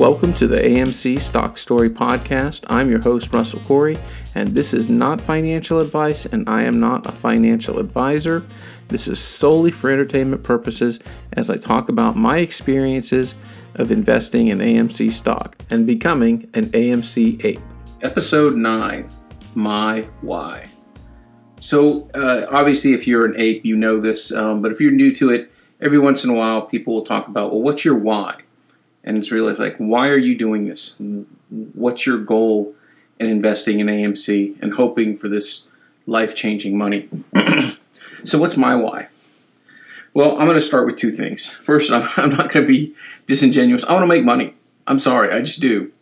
Welcome to the AMC Stock Story Podcast. I'm your host, Russell Corey, and this is not financial advice, and I am not a financial advisor. This is solely for entertainment purposes as I talk about my experiences of investing in AMC stock and becoming an AMC ape. Episode 9 My Why. So, uh, obviously, if you're an ape, you know this, um, but if you're new to it, every once in a while people will talk about, well, what's your why? And it's really like, why are you doing this? What's your goal in investing in AMC and hoping for this life changing money? so, what's my why? Well, I'm going to start with two things. First, I'm, I'm not going to be disingenuous. I want to make money. I'm sorry, I just do.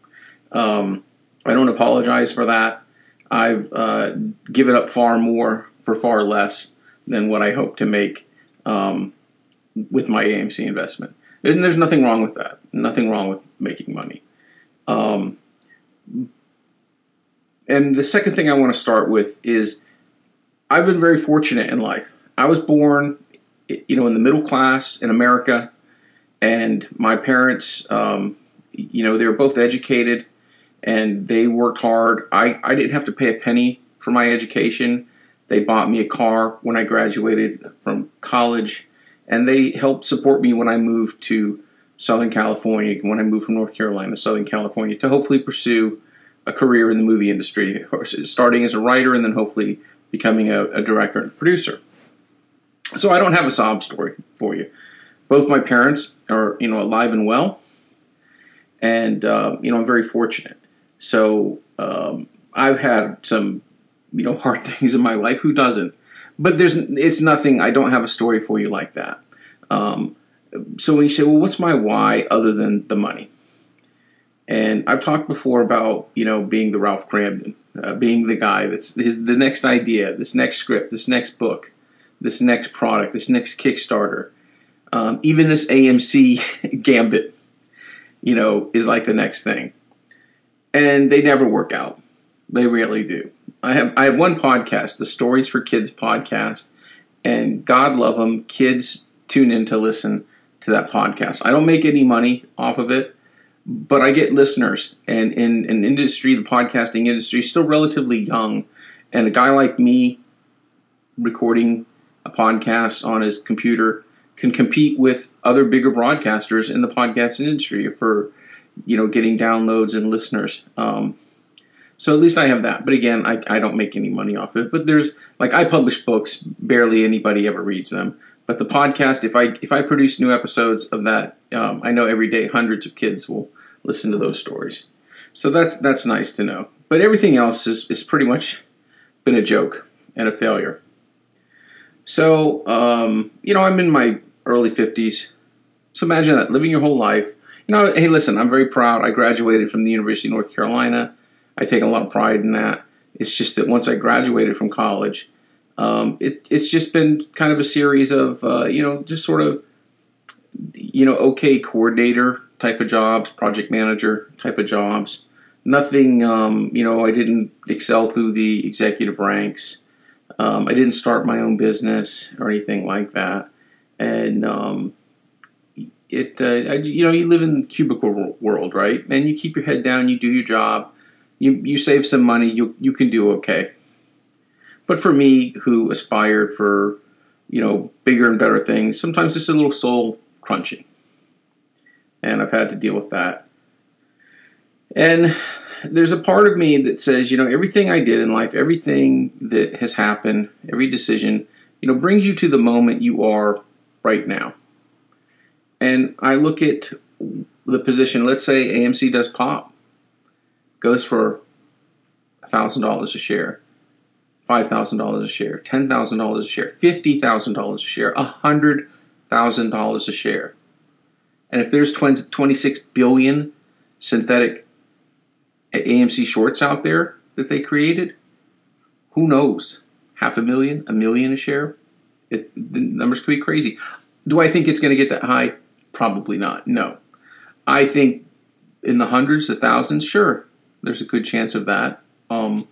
Um, I don't apologize for that. I've uh, given up far more for far less than what I hope to make um, with my AMC investment. And there's nothing wrong with that. Nothing wrong with making money. Um, and the second thing I want to start with is I've been very fortunate in life. I was born, you know, in the middle class in America, and my parents, um, you know, they were both educated and they worked hard. I, I didn't have to pay a penny for my education. They bought me a car when I graduated from college and they helped support me when I moved to Southern California, when I moved from North Carolina to Southern California to hopefully pursue a career in the movie industry, starting as a writer and then hopefully becoming a, a director and producer. So I don't have a sob story for you. Both my parents are, you know, alive and well, and uh, you know I'm very fortunate. So um, I've had some, you know, hard things in my life. Who doesn't? But there's it's nothing. I don't have a story for you like that. Um, so when you say, well, what's my why other than the money? And I've talked before about you know being the Ralph Kramden, uh, being the guy that's his, the next idea, this next script, this next book, this next product, this next Kickstarter, um, even this AMC Gambit, you know, is like the next thing, and they never work out. They rarely do. I have I have one podcast, the Stories for Kids podcast, and God love them, kids tune in to listen to that podcast. I don't make any money off of it, but I get listeners, and in an industry, the podcasting industry is still relatively young, and a guy like me recording a podcast on his computer can compete with other bigger broadcasters in the podcasting industry for you know getting downloads and listeners. Um, so at least I have that. But again, I, I don't make any money off it. But there's like I publish books, barely anybody ever reads them. But the podcast, if I if I produce new episodes of that, um, I know every day hundreds of kids will listen to those stories. So that's that's nice to know. But everything else is is pretty much been a joke and a failure. So um, you know, I'm in my early fifties. So imagine that living your whole life. You know, hey, listen, I'm very proud. I graduated from the University of North Carolina. I take a lot of pride in that. It's just that once I graduated from college, um, it, it's just been kind of a series of, uh, you know, just sort of, you know, okay coordinator type of jobs, project manager type of jobs. Nothing, um, you know, I didn't excel through the executive ranks. Um, I didn't start my own business or anything like that. And um, it, uh, you know, you live in the cubicle world, right? And you keep your head down, you do your job you you save some money, you you can do okay. But for me, who aspired for you know bigger and better things, sometimes it's a little soul crunching, and I've had to deal with that. And there's a part of me that says, you know, everything I did in life, everything that has happened, every decision, you know, brings you to the moment you are right now. And I look at the position, let's say AMC does pop goes for $1,000 a share, $5,000 a share, $10,000 a share, $50,000 a share, $100,000 a share. And if there's 20, 26 billion synthetic AMC shorts out there that they created, who knows? Half a million, a million a share? It, the numbers could be crazy. Do I think it's going to get that high? Probably not. No. I think in the hundreds, the thousands, sure. There's a good chance of that. Um,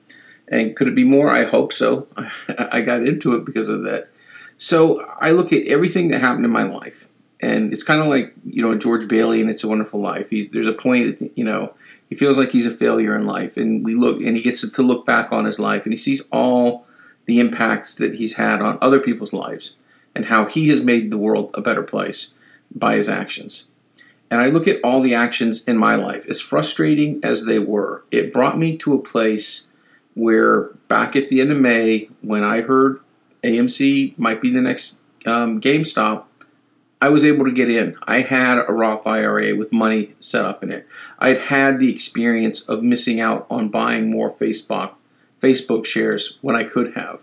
and could it be more? I hope so. I got into it because of that. So I look at everything that happened in my life, and it's kind of like you know George Bailey and It's a Wonderful Life. He, there's a point, you know, he feels like he's a failure in life, and we look and he gets to look back on his life, and he sees all the impacts that he's had on other people's lives, and how he has made the world a better place by his actions. And I look at all the actions in my life, as frustrating as they were, it brought me to a place where back at the end of May, when I heard AMC might be the next um, GameStop, I was able to get in. I had a Roth IRA with money set up in it. I had had the experience of missing out on buying more Facebook Facebook shares when I could have.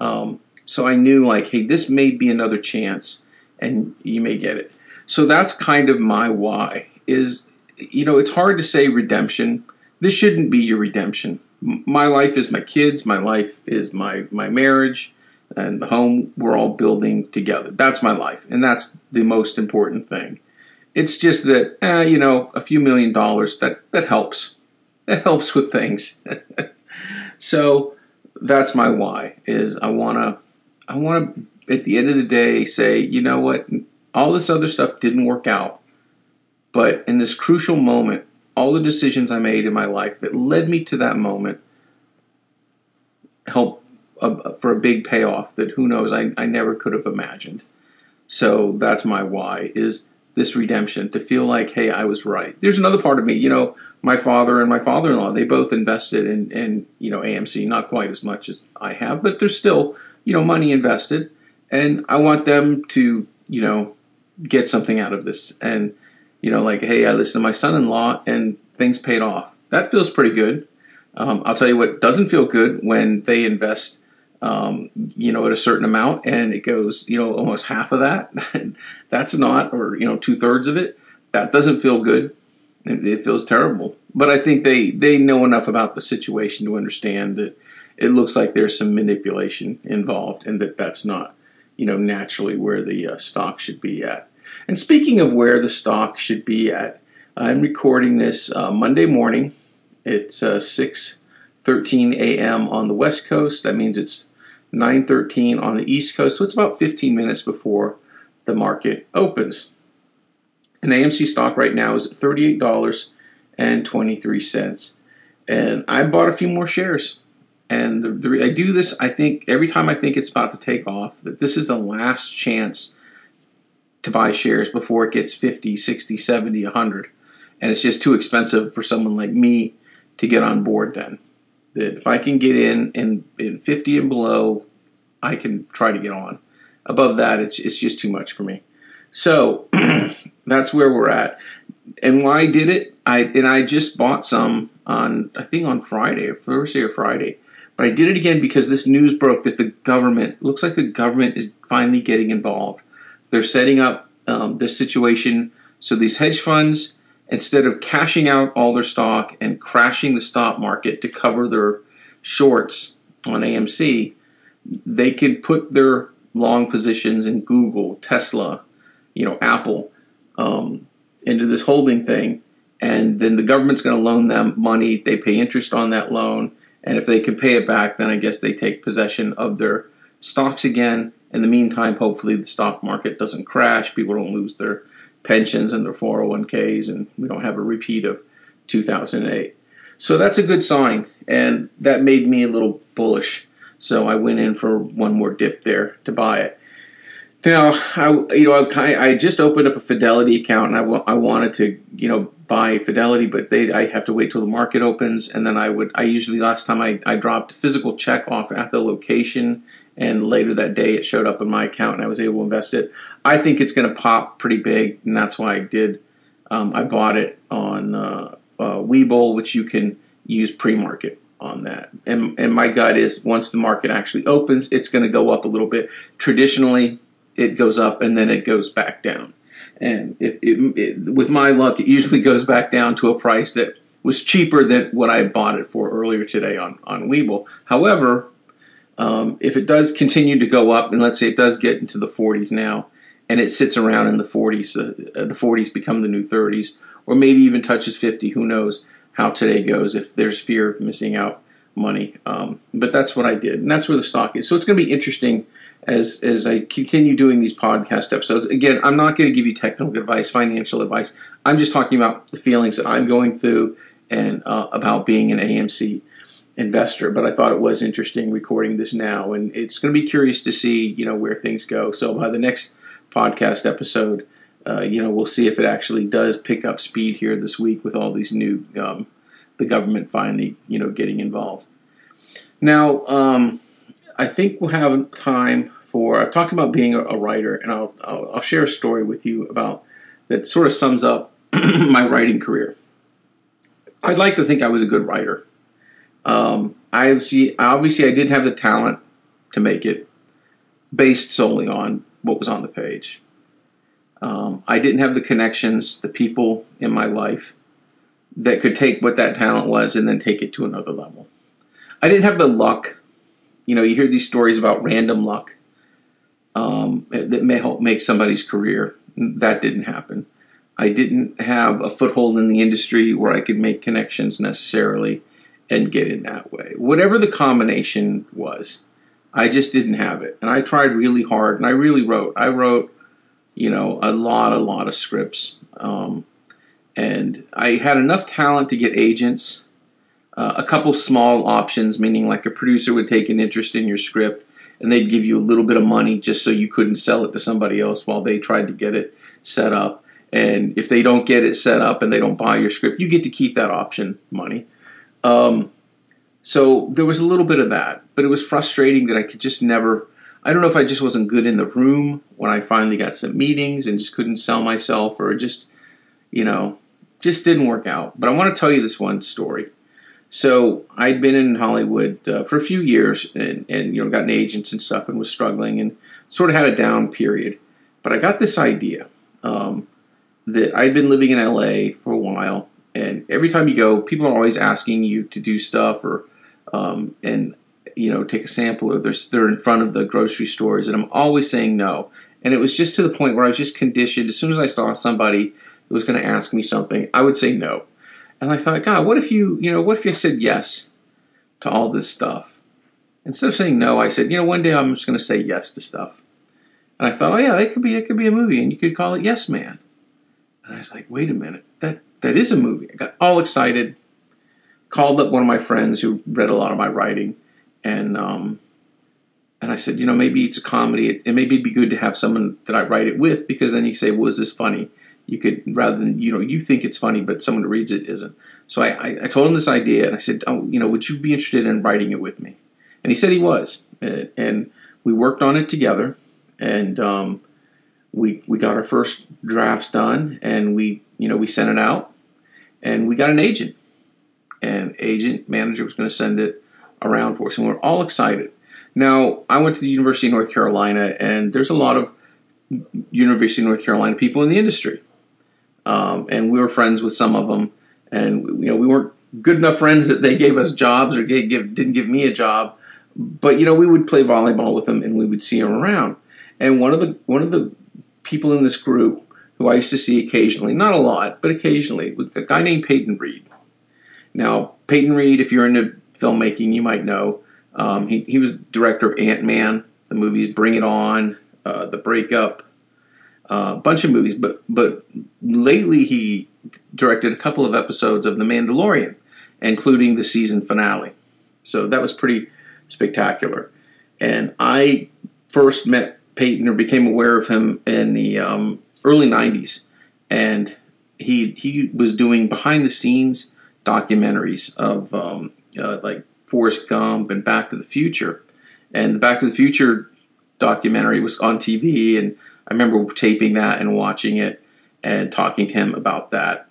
Um, so I knew like, hey, this may be another chance, and you may get it. So that's kind of my why. Is you know, it's hard to say redemption. This shouldn't be your redemption. My life is my kids. My life is my my marriage and the home we're all building together. That's my life, and that's the most important thing. It's just that, eh, you know, a few million dollars that that helps. That helps with things. so that's my why. Is I wanna, I wanna at the end of the day say, you know what, all this other stuff didn't work out, but in this crucial moment, all the decisions I made in my life that led me to that moment help a, uh, for a big payoff that who knows I, I never could have imagined. So that's my why is this redemption to feel like hey I was right. There's another part of me, you know, my father and my father-in-law they both invested in in you know AMC not quite as much as I have, but there's still you know money invested, and I want them to you know get something out of this and you know like hey I listened to my son-in-law and things paid off. That feels pretty good. Um, I'll tell you what doesn't feel good when they invest um, you know, at a certain amount, and it goes, you know, almost half of that. That's not, or you know, two thirds of it. That doesn't feel good. It, it, feels terrible. But I think they they know enough about the situation to understand that it looks like there's some manipulation involved, and that that's not, you know, naturally where the uh, stock should be at. And speaking of where the stock should be at, I'm recording this uh, Monday morning. It's uh, six 13 a.m. on the West Coast. That means it's 9:13 on the East Coast. So it's about 15 minutes before the market opens. An AMC stock right now is at $38.23. And I bought a few more shares. And the, the, I do this, I think, every time I think it's about to take off, that this is the last chance to buy shares before it gets 50, 60, 70, 100. And it's just too expensive for someone like me to get on board then that if I can get in in, in 50 and below, I can try to get on. Above that, it's, it's just too much for me. So that's where we're at. And why I did it, I and I just bought some on I think on Friday, Thursday or Friday. But I did it again because this news broke that the government looks like the government is finally getting involved. They're setting up um, this situation so these hedge funds instead of cashing out all their stock and crashing the stock market to cover their shorts on AMC, they can put their long positions in Google, Tesla, you know, Apple, um, into this holding thing, and then the government's going to loan them money. They pay interest on that loan, and if they can pay it back, then I guess they take possession of their stocks again. In the meantime, hopefully the stock market doesn't crash. People don't lose their pensions and their 401ks, and we don't have a repeat of 2008. So that's a good sign, and that made me a little bullish. So I went in for one more dip there to buy it. Now, I you know I, I just opened up a Fidelity account, and I, w- I wanted to you know buy Fidelity, but they I have to wait till the market opens, and then I would I usually last time I, I dropped physical check off at the location and later that day it showed up in my account and I was able to invest it. I think it's going to pop pretty big, and that's why I did. Um, I bought it on uh, uh, Webull, which you can use pre-market on that. And and my gut is once the market actually opens, it's going to go up a little bit. Traditionally, it goes up and then it goes back down. And if it, it, with my luck, it usually goes back down to a price that was cheaper than what I bought it for earlier today on on Webull. However, um, if it does continue to go up, and let's say it does get into the 40s now, and it sits around in the 40s, uh, the 40s become the new 30s, or maybe even touches 50, who knows how today goes if there's fear of missing out money. Um, but that's what I did, and that's where the stock is. So it's going to be interesting as as I continue doing these podcast episodes. Again, I'm not going to give you technical advice, financial advice. I'm just talking about the feelings that I'm going through and uh, about being an AMC investor. But I thought it was interesting recording this now, and it's going to be curious to see you know where things go. So by the next podcast episode. Uh, you know, we'll see if it actually does pick up speed here this week with all these new, um, the government finally, you know, getting involved. Now, um, I think we'll have time for. I've talked about being a, a writer, and I'll, I'll, I'll share a story with you about that sort of sums up my writing career. I'd like to think I was a good writer. Um, I obviously, obviously, I didn't have the talent to make it based solely on what was on the page. Um, I didn't have the connections, the people in my life that could take what that talent was and then take it to another level. I didn't have the luck. You know, you hear these stories about random luck um, that may help make somebody's career. That didn't happen. I didn't have a foothold in the industry where I could make connections necessarily and get in that way. Whatever the combination was, I just didn't have it. And I tried really hard and I really wrote. I wrote, you know, a lot, a lot of scripts. Um, and I had enough talent to get agents, uh, a couple small options, meaning like a producer would take an interest in your script and they'd give you a little bit of money just so you couldn't sell it to somebody else while they tried to get it set up. And if they don't get it set up and they don't buy your script, you get to keep that option money. Um, so there was a little bit of that, but it was frustrating that I could just never. I don't know if I just wasn't good in the room when I finally got some meetings and just couldn't sell myself, or just, you know, just didn't work out. But I want to tell you this one story. So I'd been in Hollywood uh, for a few years, and, and you know, gotten agents and stuff, and was struggling, and sort of had a down period. But I got this idea um, that I'd been living in LA for a while, and every time you go, people are always asking you to do stuff or um, and you know take a sample or they're, they're in front of the grocery stores and i'm always saying no. And it was just to the point where i was just conditioned. As soon as i saw somebody who was going to ask me something i would say no and i thought god what if you you know what if you said yes to all this stuff instead of saying no i said you know one day i'm just going to say yes to stuff and i thought oh yeah that could be that could be a movie and you could call it yes man and i was like wait a minute that that is a movie i got all excited called up one of my friends who read a lot of my writing, and um, and I said, you know, maybe it's a comedy. It, maybe it'd be good to have someone that I write it with because then you say, well, is this funny? You could rather than you know you think it's funny, but someone who reads it isn't. So I, I, told him this idea, and I said, oh, you know, would you be interested in writing it with me? And he said he was, and we worked on it together, and um, we we got our first drafts done, and we you know we sent it out, and we got an agent and agent manager was going to send it around for us, and we are all excited. Now, I went to the University of North Carolina, and there's a lot of University of North Carolina people in the industry, um, and we were friends with some of them, and you know we weren't good enough friends that they gave us jobs or gave, didn't give me a job, but you know we would play volleyball with them, and we would see them around. And one of the one of the people in this group who I used to see occasionally, not a lot, but occasionally, a guy named Peyton Reed. Now, Peyton Reed, if you're into filmmaking, you might know. Um, he, he was director of Ant Man, the movies Bring It On, uh, The Breakup, uh, a bunch of movies. But but lately he directed a couple of episodes of The Mandalorian, including the season finale. So that was pretty spectacular. And I first met Peyton or became aware of him in the um, early '90s, and he he was doing behind the scenes documentaries of um, uh, like Forrest Gump and Back to the Future. And the Back to the Future documentary was on TV, and I remember taping that and watching it and talking to him about that.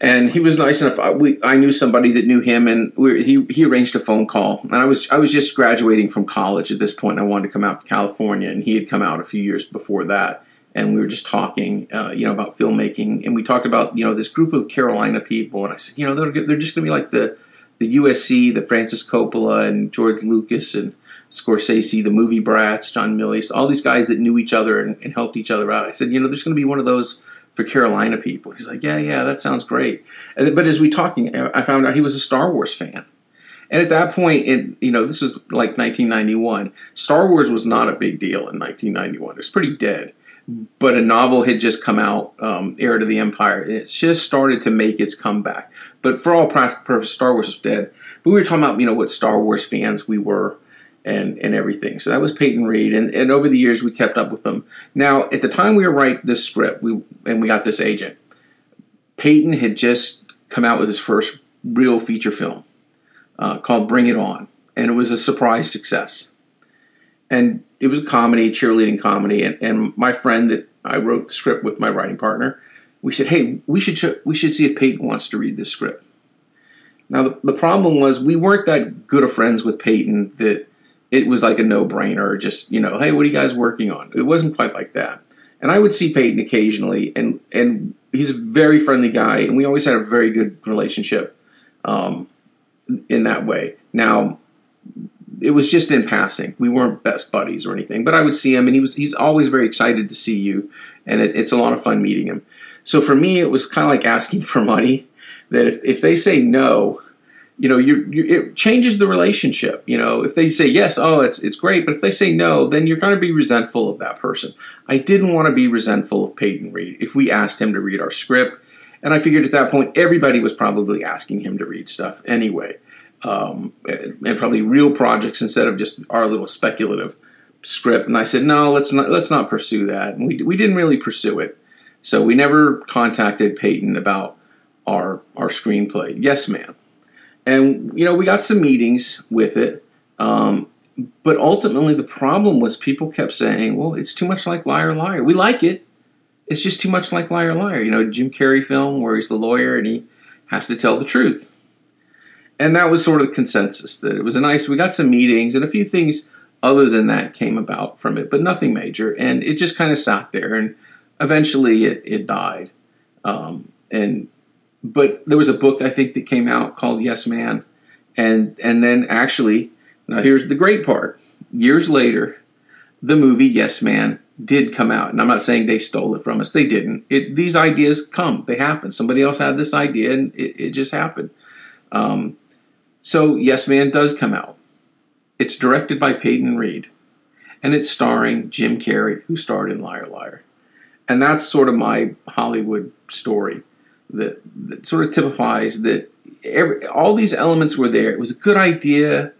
And he was nice enough. I, we, I knew somebody that knew him, and we, he he arranged a phone call. And I was I was just graduating from college at this point. I wanted to come out to California, and he had come out a few years before that and we were just talking, uh, you know, about filmmaking, and we talked about you know this group of Carolina people, and I said, you know, they're they're just going to be like the the USC, the Francis Coppola and George Lucas and Scorsese, the movie brats, John Milius, all these guys that knew each other and, and helped each other out. I said, you know, there's going to be one of those for Carolina people. He's like, yeah, yeah, that sounds great. And, but as we talking, I found out he was a Star Wars fan. And at that point, in you know, this was like 1991. Star Wars was not a big deal in 1991. It was pretty dead. But a novel had just come out, um, Heir to the Empire, and it just started to make its comeback. But for all practical purposes, Star Wars was dead. But we were talking about, you know, what Star Wars fans we were and and everything. So that was Peyton Reed, and, and over the years we kept up with them. Now, at the time we were writing this script, we and we got this agent. Peyton had just come out with his first real feature film uh, called Bring It On, and it was a surprise success. And it was a comedy, cheerleading comedy, and, and my friend that I wrote the script with my writing partner, we said, "Hey, we should ch- we should see if Peyton wants to read this script." Now the, the problem was we weren't that good of friends with Peyton that it was like a no brainer. Just you know, hey, what are you guys working on? It wasn't quite like that. And I would see Peyton occasionally, and and he's a very friendly guy, and we always had a very good relationship um, in that way. Now, it was just in passing. We weren't best buddies or anything, but I would see him, and he was he's always very excited to see you, and it, it's a lot of fun meeting him. So for me, it was kind of like asking for money. That if, if they say no, you know, you it changes the relationship. You know, if they say yes, oh, it's it's great, but if they say no, then you're going to be resentful of that person. I didn't want to be resentful of Peyton Reed if we asked him to read our script, and I figured at that point everybody was probably asking him to read stuff anyway, um, and probably real projects instead of just our little speculative script. And I said, no, let's not let's not pursue that. And we we didn't really pursue it, so we never contacted Peyton about our our screenplay. Yes Man and you know we got some meetings with it um, but ultimately the problem was people kept saying well it's too much like liar liar. We like it. It's just too much like liar liar. You know jim carrey film where he's the lawyer and he has to tell the truth. And that was sort of the consensus that it was a nice we got some meetings and a few things other than that came about from it but nothing major. And it just kind of sat there and eventually it, it died. Um, and but there was a book I think that came out called Yes Man, and and then actually now here's the great part. Years later, the movie Yes Man did come out, and I'm not saying they stole it from us. They didn't. It, these ideas come, they happen. Somebody else had this idea, and it, it just happened. Um, so Yes Man does come out. It's directed by Peyton Reed, and it's starring Jim Carrey, who starred in Liar Liar, and that's sort of my Hollywood story that, that sort of typifies that every, all these elements were there. It was a good idea.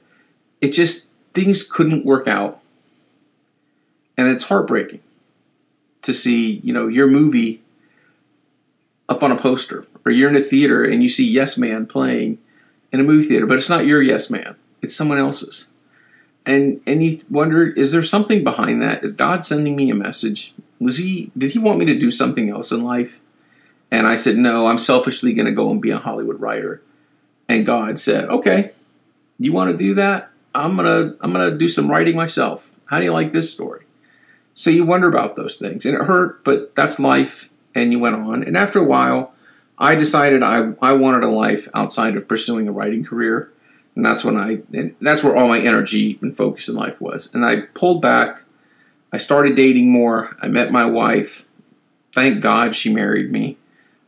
It just things couldn't work out, and it's heartbreaking to see you know your movie up on a poster or you're in a theater and you see Yes Man playing in a movie theater, but it's not your Yes Man; it's someone else's. And and you wonder, is there something behind that? Is God sending me a message? Was he? Did he want me to do something else in life? And I said, No, I'm selfishly going to go and be a Hollywood writer. And God said, Okay, you want to do that? I'm gonna I'm gonna do some writing myself. How do you like this story? So you wonder about those things, and it hurt, but that's life. And you went on, and after a while, I decided I I wanted a life outside of pursuing a writing career, and that's when I and that's where all my energy and focus in life was. And I pulled back. I started dating more. I met my wife. Thank God she married me.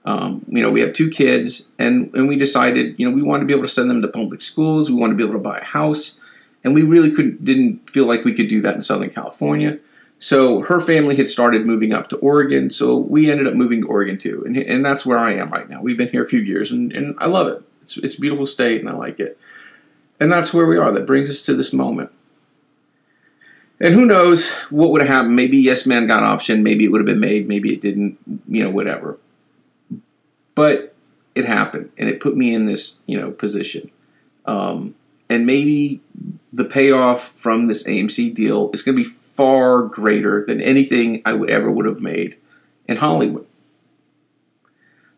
Um, you know, we have two kids, and and we decided, you know, we wanted to be able to send them to public schools. We wanted to be able to buy a house, and we really could didn't feel like we could do that in Southern California. So her family had started moving up to Oregon, so we ended up moving to Oregon too, and and that's where I am right now. We've been here a few years, and, and I love it. It's it's a beautiful state, and I like it. And that's where we are. That brings us to this moment. And who knows what would have happened? Maybe Yes Man got option. Maybe it would have been made. Maybe it didn't. You know, whatever. But it happened, and it put me in this you know position. Um, and maybe the payoff from this AMC deal is going to be far greater than anything I would ever would have made in Hollywood.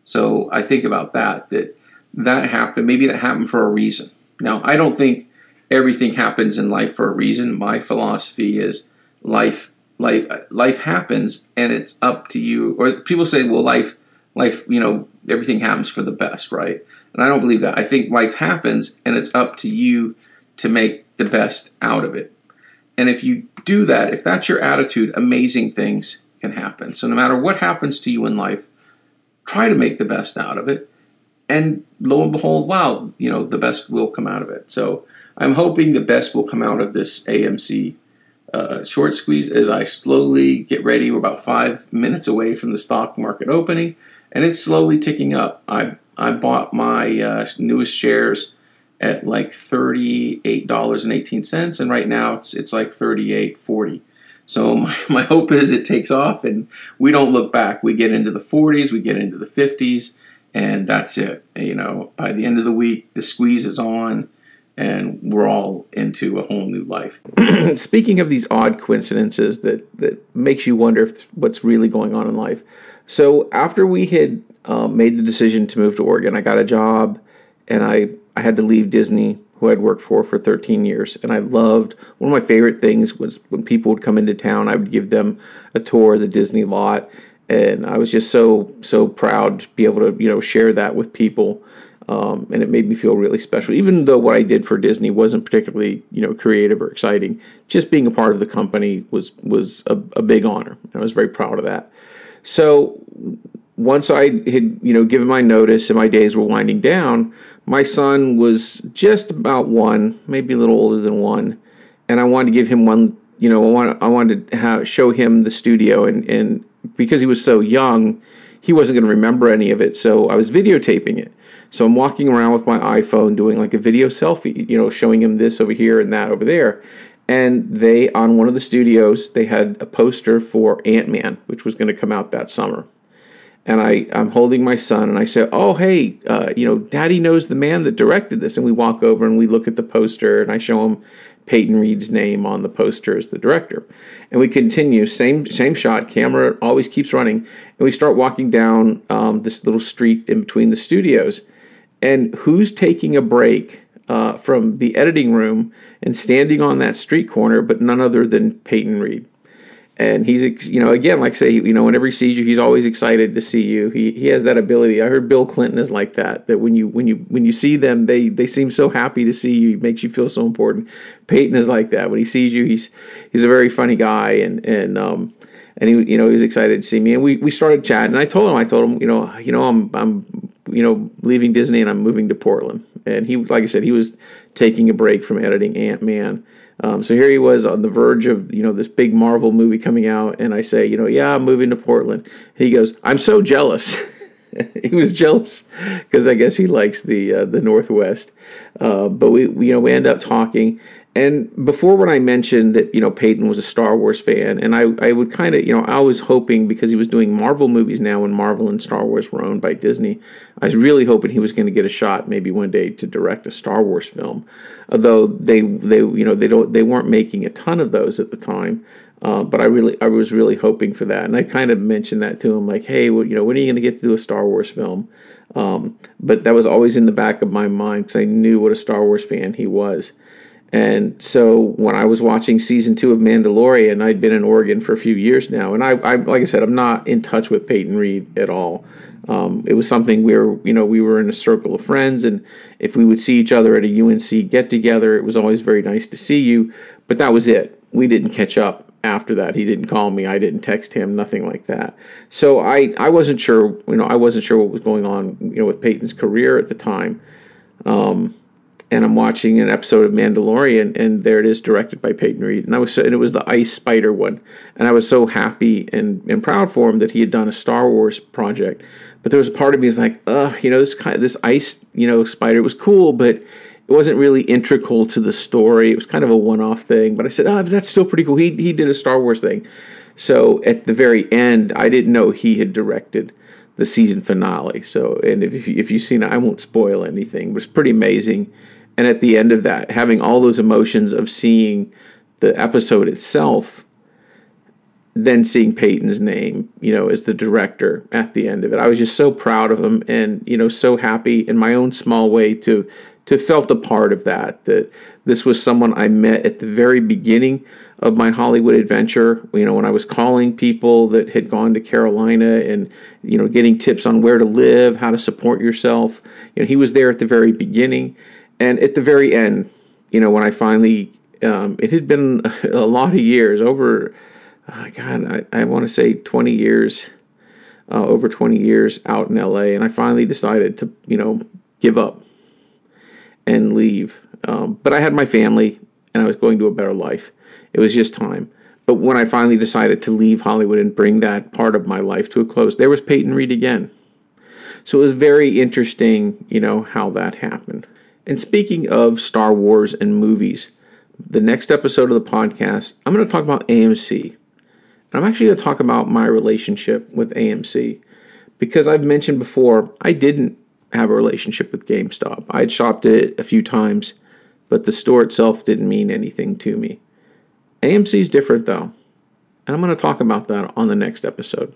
So I think about that that that happened. Maybe that happened for a reason. Now I don't think everything happens in life for a reason. My philosophy is life life life happens and it's up to you. Or people say, well, life life you know everything happens for the best, right? And I don't believe that. I think life happens and it's up to you to make the best out of it. And if you do that, if that's your attitude, amazing things can happen. So no matter what happens to you in life, try to make the best out of it and lo and behold, wow, you know, the best will come out of it. So I'm hoping the best will come out of this AMC uh, short squeeze as I slowly get ready. We're about five minutes away from the stock market opening, and it's slowly ticking up. I I bought my uh, newest shares at like thirty eight dollars and eighteen cents, and right now it's it's like thirty eight forty. So my, my hope is it takes off and we don't look back. We get into the 40s, we get into the 50s, and that's it. You know, by the end of the week, the squeeze is on and we're all into a whole new life. Speaking of these odd coincidences that that makes you wonder if what's really going on in life. So after we had um, made the decision to move to Oregon, I got a job, and I I had to leave Disney, who I'd worked for for 13 years, and I loved. One of my favorite things was when people would come into town, I would give them a tour of the Disney lot, and I was just so so proud to be able to you know share that with people. Um, and it made me feel really special. Even though what I did for Disney wasn't particularly, you know, creative or exciting, just being a part of the company was was a, a big honor. I was very proud of that. So once I had, you know, given my notice and my days were winding down, my son was just about one, maybe a little older than one, and I wanted to give him one. You know, I wanted I wanted to have, show him the studio, and and because he was so young, he wasn't going to remember any of it. So I was videotaping it. So I'm walking around with my iPhone doing like a video selfie, you know, showing him this over here and that over there. And they, on one of the studios, they had a poster for Ant Man, which was going to come out that summer. And I, I'm holding my son and I say, Oh, hey, uh, you know, daddy knows the man that directed this. And we walk over and we look at the poster and I show him Peyton Reed's name on the poster as the director. And we continue, same same shot, camera always keeps running, and we start walking down um, this little street in between the studios and who's taking a break uh, from the editing room and standing on that street corner, but none other than Peyton Reed. And he's, you know, again, like I say, you know, whenever he sees you, he's always excited to see you. He he has that ability. I heard Bill Clinton is like that. That when you when you when you see them, they they seem so happy to see you. It makes you feel so important. Peyton is like that. When he sees you, he's he's a very funny guy, and and um and he you know he was excited to see me. And we we started chatting. And I told him, I told him, you know, you know, I'm I'm you know, leaving Disney and I'm moving to Portland. And he, like I said, he was taking a break from editing Ant Man. Um, so here he was on the verge of, you know, this big Marvel movie coming out. And I say, you know, yeah, I'm moving to Portland. And he goes, I'm so jealous. he was jealous because I guess he likes the uh, the Northwest. Uh, but we, we, you know, we end up talking, and before when I mentioned that, you know, Peyton was a Star Wars fan, and I, I would kind of, you know, I was hoping because he was doing Marvel movies now when Marvel and Star Wars were owned by Disney, I was really hoping he was going to get a shot maybe one day to direct a Star Wars film. Although they, they you know, they don't they weren't making a ton of those at the time. Uh, but I really, I was really hoping for that, and I kind of mentioned that to him, like, "Hey, well, you know, when are you going to get to do a Star Wars film?" Um, but that was always in the back of my mind because I knew what a Star Wars fan he was. And so when I was watching season two of Mandalorian, I'd been in Oregon for a few years now, and I, I like I said, I'm not in touch with Peyton Reed at all. Um, it was something where you know we were in a circle of friends, and if we would see each other at a UNC get together, it was always very nice to see you. But that was it. We didn't catch up after that. He didn't call me. I didn't text him. Nothing like that. So I I wasn't sure. You know, I wasn't sure what was going on. You know, with Peyton's career at the time. Um, and I'm watching an episode of Mandalorian, and there it is, directed by Peyton Reed, and I was so, and it was the Ice Spider one, and I was so happy and, and proud for him that he had done a Star Wars project. But there was a part of me was like, ugh, you know, this kind of, this Ice, you know, Spider was cool, but it wasn't really integral to the story. It was kind of a one-off thing. But I said, oh, that's still pretty cool. He he did a Star Wars thing. So at the very end, I didn't know he had directed the season finale. So, and if, if you've seen it, I won't spoil anything, but it's pretty amazing and at the end of that, having all those emotions of seeing the episode itself, then seeing Peyton's name, you know, as the director at the end of it. I was just so proud of him and, you know, so happy in my own small way to to felt a part of that. That this was someone I met at the very beginning of my Hollywood adventure. You know, when I was calling people that had gone to Carolina and you know getting tips on where to live, how to support yourself. You know, he was there at the very beginning, and at the very end, you know, when I finally, um, it had been a lot of years, over, uh, God, I, I want to say 20 years. uh, over 20 years out in LA, and I finally decided to, you know, give up and leave. Um, but I had my family, and I was going to a better life. It was just time. But when I finally decided to leave Hollywood and bring that part of my life to a close, there was Peyton Reed again. So it was very interesting, you know, how that happened. And speaking of Star Wars and movies, the next episode of the podcast, I'm going to talk about AMC. And I'm actually going to talk about my relationship with AMC because I've mentioned before, I didn't have a relationship with GameStop. I'd shopped it a few times, but the store itself didn't mean anything to me. AMC is different though, and I'm going to talk about that on the next episode.